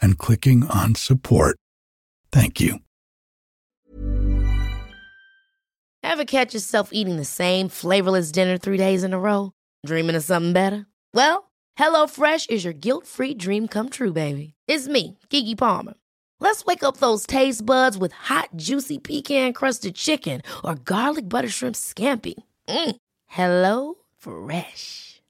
and clicking on support. Thank you. Ever catch yourself eating the same flavorless dinner three days in a row? Dreaming of something better? Well, HelloFresh is your guilt free dream come true, baby. It's me, Keke Palmer. Let's wake up those taste buds with hot, juicy pecan crusted chicken or garlic butter shrimp scampi. Mm. Hello Fresh.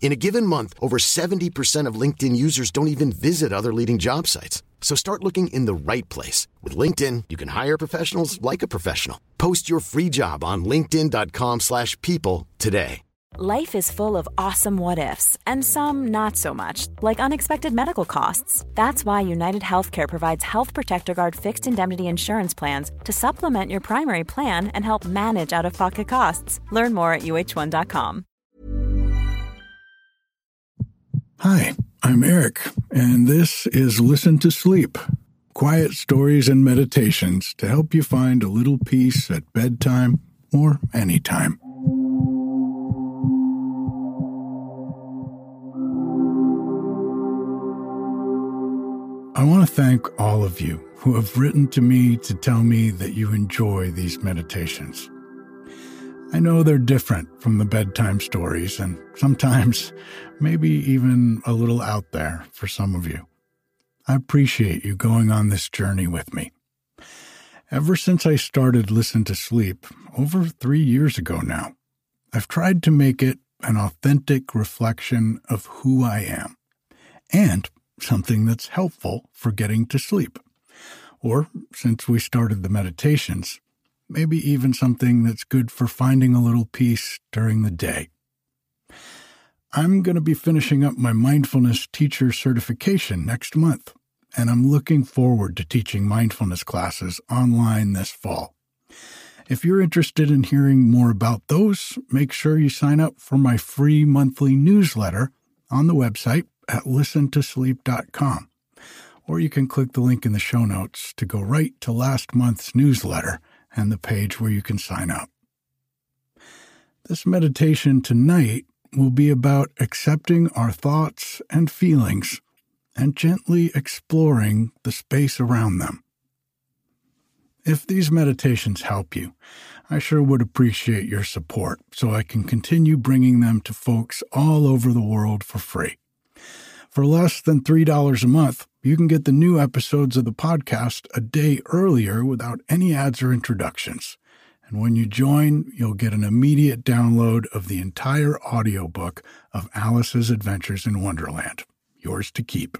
In a given month, over 70% of LinkedIn users don't even visit other leading job sites. So start looking in the right place. With LinkedIn, you can hire professionals like a professional. Post your free job on linkedin.com slash people today. Life is full of awesome what ifs, and some not so much, like unexpected medical costs. That's why United Healthcare provides Health Protector Guard fixed indemnity insurance plans to supplement your primary plan and help manage out of pocket costs. Learn more at uh1.com. Hi, I'm Erik, and this is Listen to Sleep quiet stories and meditations to help you find a little peace at bedtime or anytime. I want to thank all of you who have written to me to tell me that you enjoy these meditations. I know they're different from the bedtime stories and sometimes maybe even a little out there for some of you. I appreciate you going on this journey with me. Ever since I started Listen to Sleep, over three years ago now, I've tried to make it an authentic reflection of who I am and something that's helpful for getting to sleep. Or, since we started the meditations, maybe even something that's good for finding a little peace during the day. I'm going to be finishing up my mindfulness teacher certification next month, and I'm looking forward to teaching mindfulness classes online this fall. If you're interested in hearing more about those, make sure you sign up for my free monthly newsletter on the website at listentosleep.com. Or you can click the link in the show notes to go right to last month's newsletter and the page where you can sign up. This meditation tonight will be about accepting our thoughts and feelings and gently exploring the space around them. If these meditations help you, I sure would appreciate your support so I can continue bringing them to folks all over the world for free. For less than $3 a month, you can get the new episodes of the podcast a day earlier without any ads or introductions. And when you join, you'll get an immediate download of the entire audiobook of Alice's Adventures in Wonderland, yours to keep.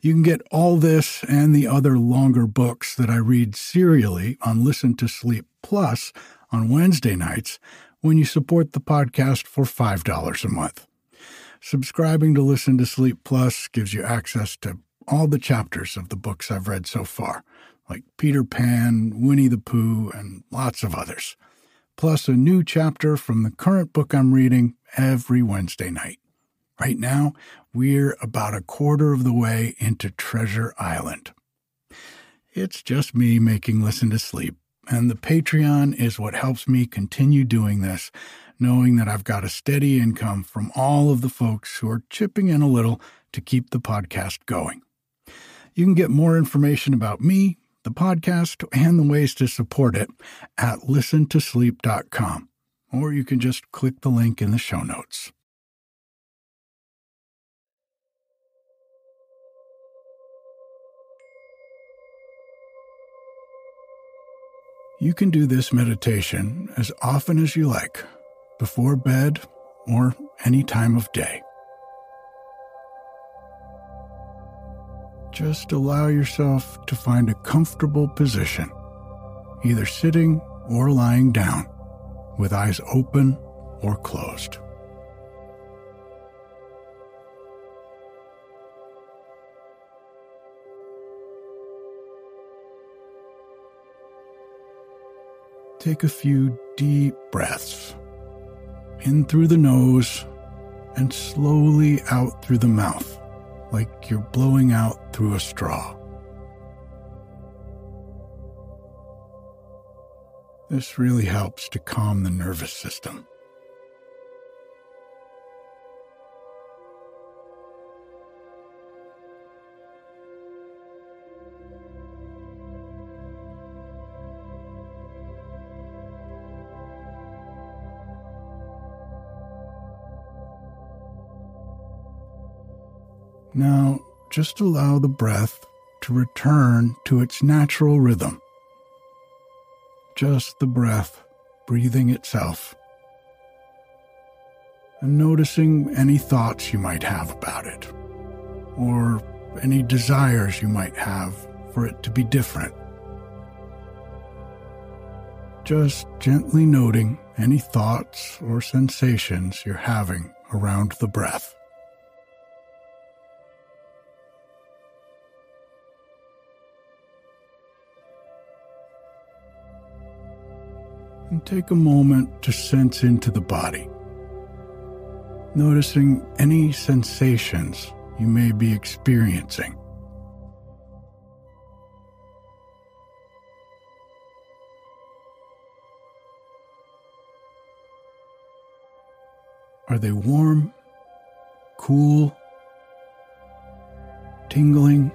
You can get all this and the other longer books that I read serially on Listen to Sleep Plus on Wednesday nights when you support the podcast for $5 a month. Subscribing to Listen to Sleep Plus gives you access to all the chapters of the books I've read so far, like Peter Pan, Winnie the Pooh, and lots of others, plus a new chapter from the current book I'm reading every Wednesday night. Right now, we're about a quarter of the way into Treasure Island. It's just me making Listen to Sleep, and the Patreon is what helps me continue doing this knowing that I've got a steady income from all of the folks who are chipping in a little to keep the podcast going. You can get more information about me, the podcast, and the ways to support it at listentosleep.com, or you can just click the link in the show notes. You can do this meditation as often as you like, before bed or any time of day. Just allow yourself to find a comfortable position, either sitting or lying down, with eyes open or closed. Take a few deep breaths in through the nose and slowly out through the mouth, like you're blowing out through a straw. This really helps to calm the nervous system. Now, just allow the breath to return to its natural rhythm. Just the breath breathing itself. And noticing any thoughts you might have about it, or any desires you might have for it to be different. Just gently noting any thoughts or sensations you're having around the breath. And take a moment to sense into the body, noticing any sensations you may be experiencing. Are they warm, cool, tingling?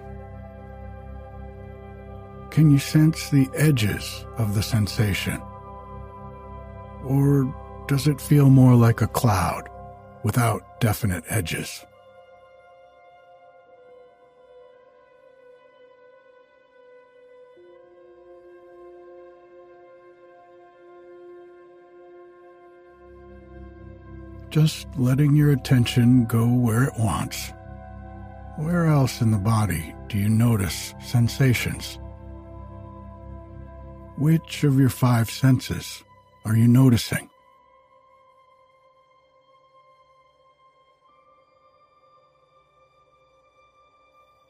Can you sense the edges of the sensation? Or does it feel more like a cloud without definite edges? Just letting your attention go where it wants. Where else in the body do you notice sensations? Which of your five senses are you noticing?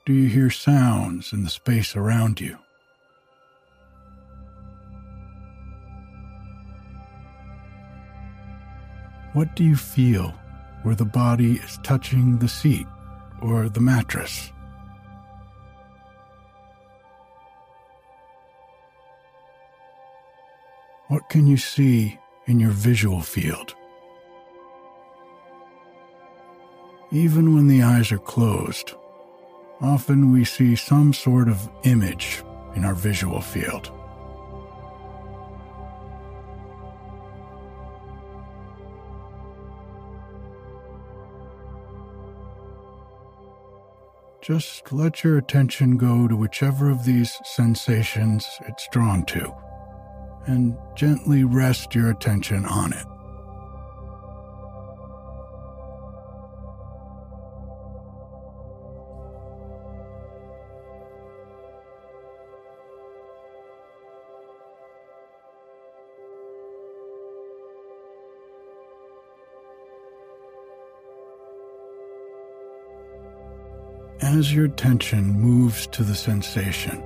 Do you hear sounds in the space around you? What do you feel where the body is touching the seat or the mattress? What can you see in your visual field? Even when the eyes are closed, often we see some sort of image in our visual field. Just let your attention go to whichever of these sensations it's drawn to and gently rest your attention on it. As your attention moves to the sensation,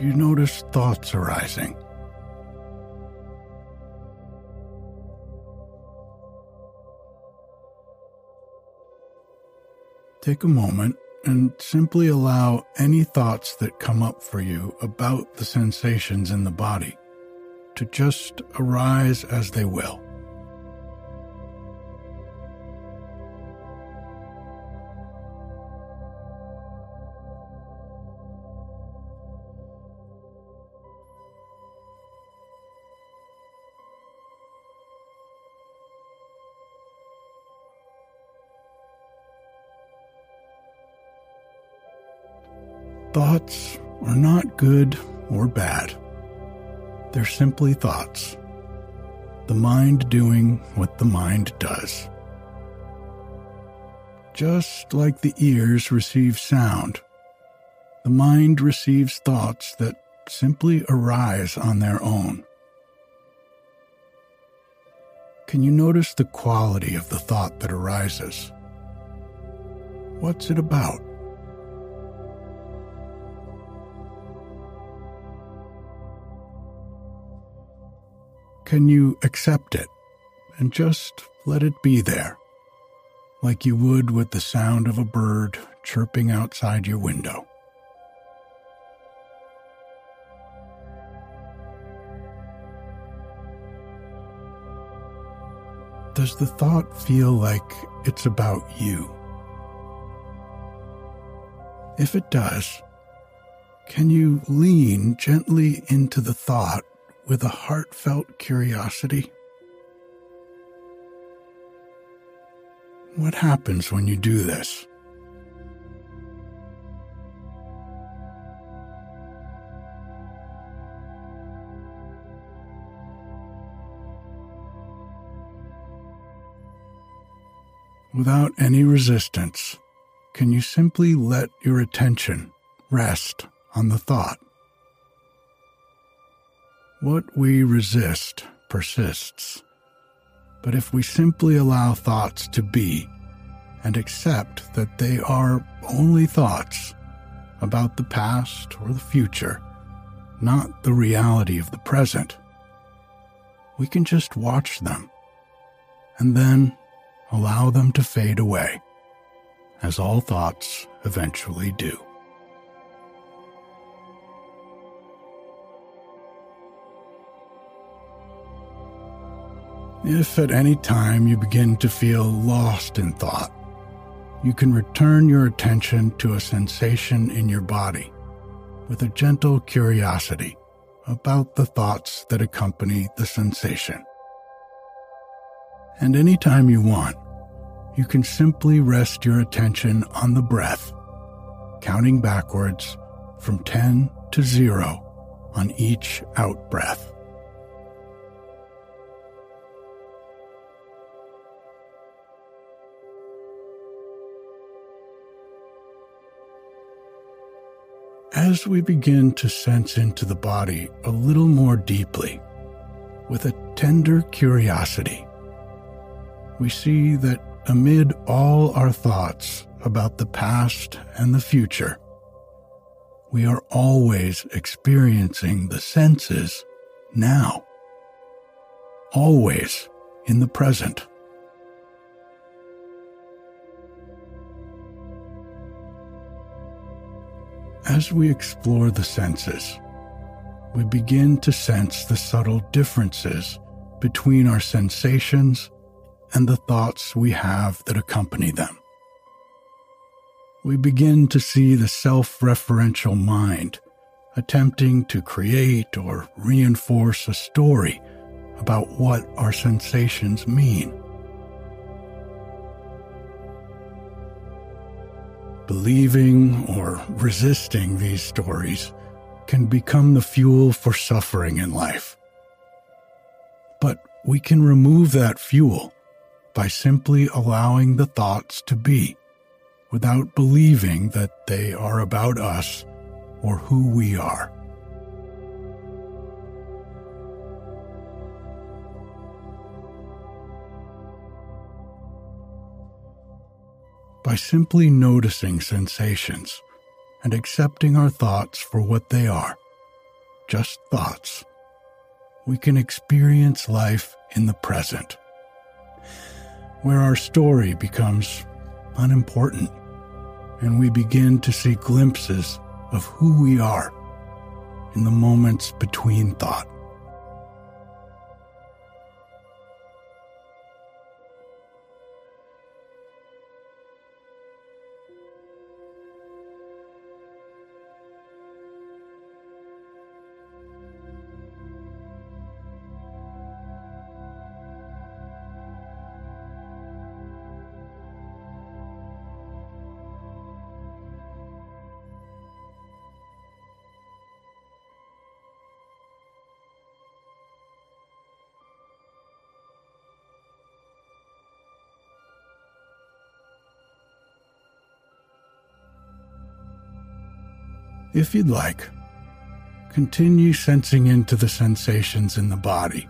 you notice thoughts arising? Take a moment and simply allow any thoughts that come up for you about the sensations in the body to just arise as they will. Simply thoughts. The mind doing what the mind does. Just like the ears receive sound, the mind receives thoughts that simply arise on their own. Can you notice the quality of the thought that arises? What's it about? Can you accept it and just let it be there, like you would with the sound of a bird chirping outside your window? Does the thought feel like it's about you? If it does, can you lean gently into the thought with a heartfelt curiosity? What happens when you do this? Without any resistance, can you simply let your attention rest on the thought? What we resist persists. But if we simply allow thoughts to be and accept that they are only thoughts about the past or the future, not the reality of the present, we can just watch them and then allow them to fade away, as all thoughts eventually do. If at any time you begin to feel lost in thought, you can return your attention to a sensation in your body with a gentle curiosity about the thoughts that accompany the sensation. And anytime you want, you can simply rest your attention on the breath, counting backwards from 10 to 0 on each out breath. As we begin to sense into the body a little more deeply, with a tender curiosity, we see that amid all our thoughts about the past and the future, we are always experiencing the senses now, always in the present. As we explore the senses, we begin to sense the subtle differences between our sensations and the thoughts we have that accompany them. We begin to see the self referential mind attempting to create or reinforce a story about what our sensations mean. Believing or resisting these stories can become the fuel for suffering in life. But we can remove that fuel by simply allowing the thoughts to be without believing that they are about us or who we are. By simply noticing sensations and accepting our thoughts for what they are just thoughts, we can experience life in the present, where our story becomes unimportant and we begin to see glimpses of who we are in the moments between thought. If you'd like, continue sensing into the sensations in the body.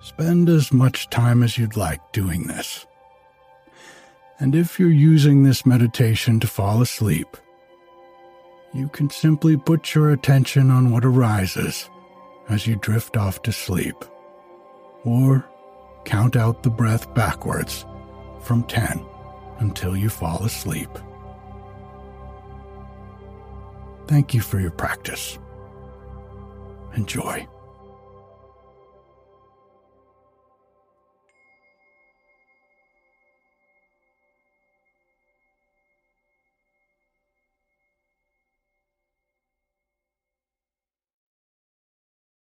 Spend as much time as you'd like doing this. And if you're using this meditation to fall asleep, you can simply put your attention on what arises as you drift off to sleep, or count out the breath backwards from 10 until you fall asleep. Thank you for your practice. Enjoy.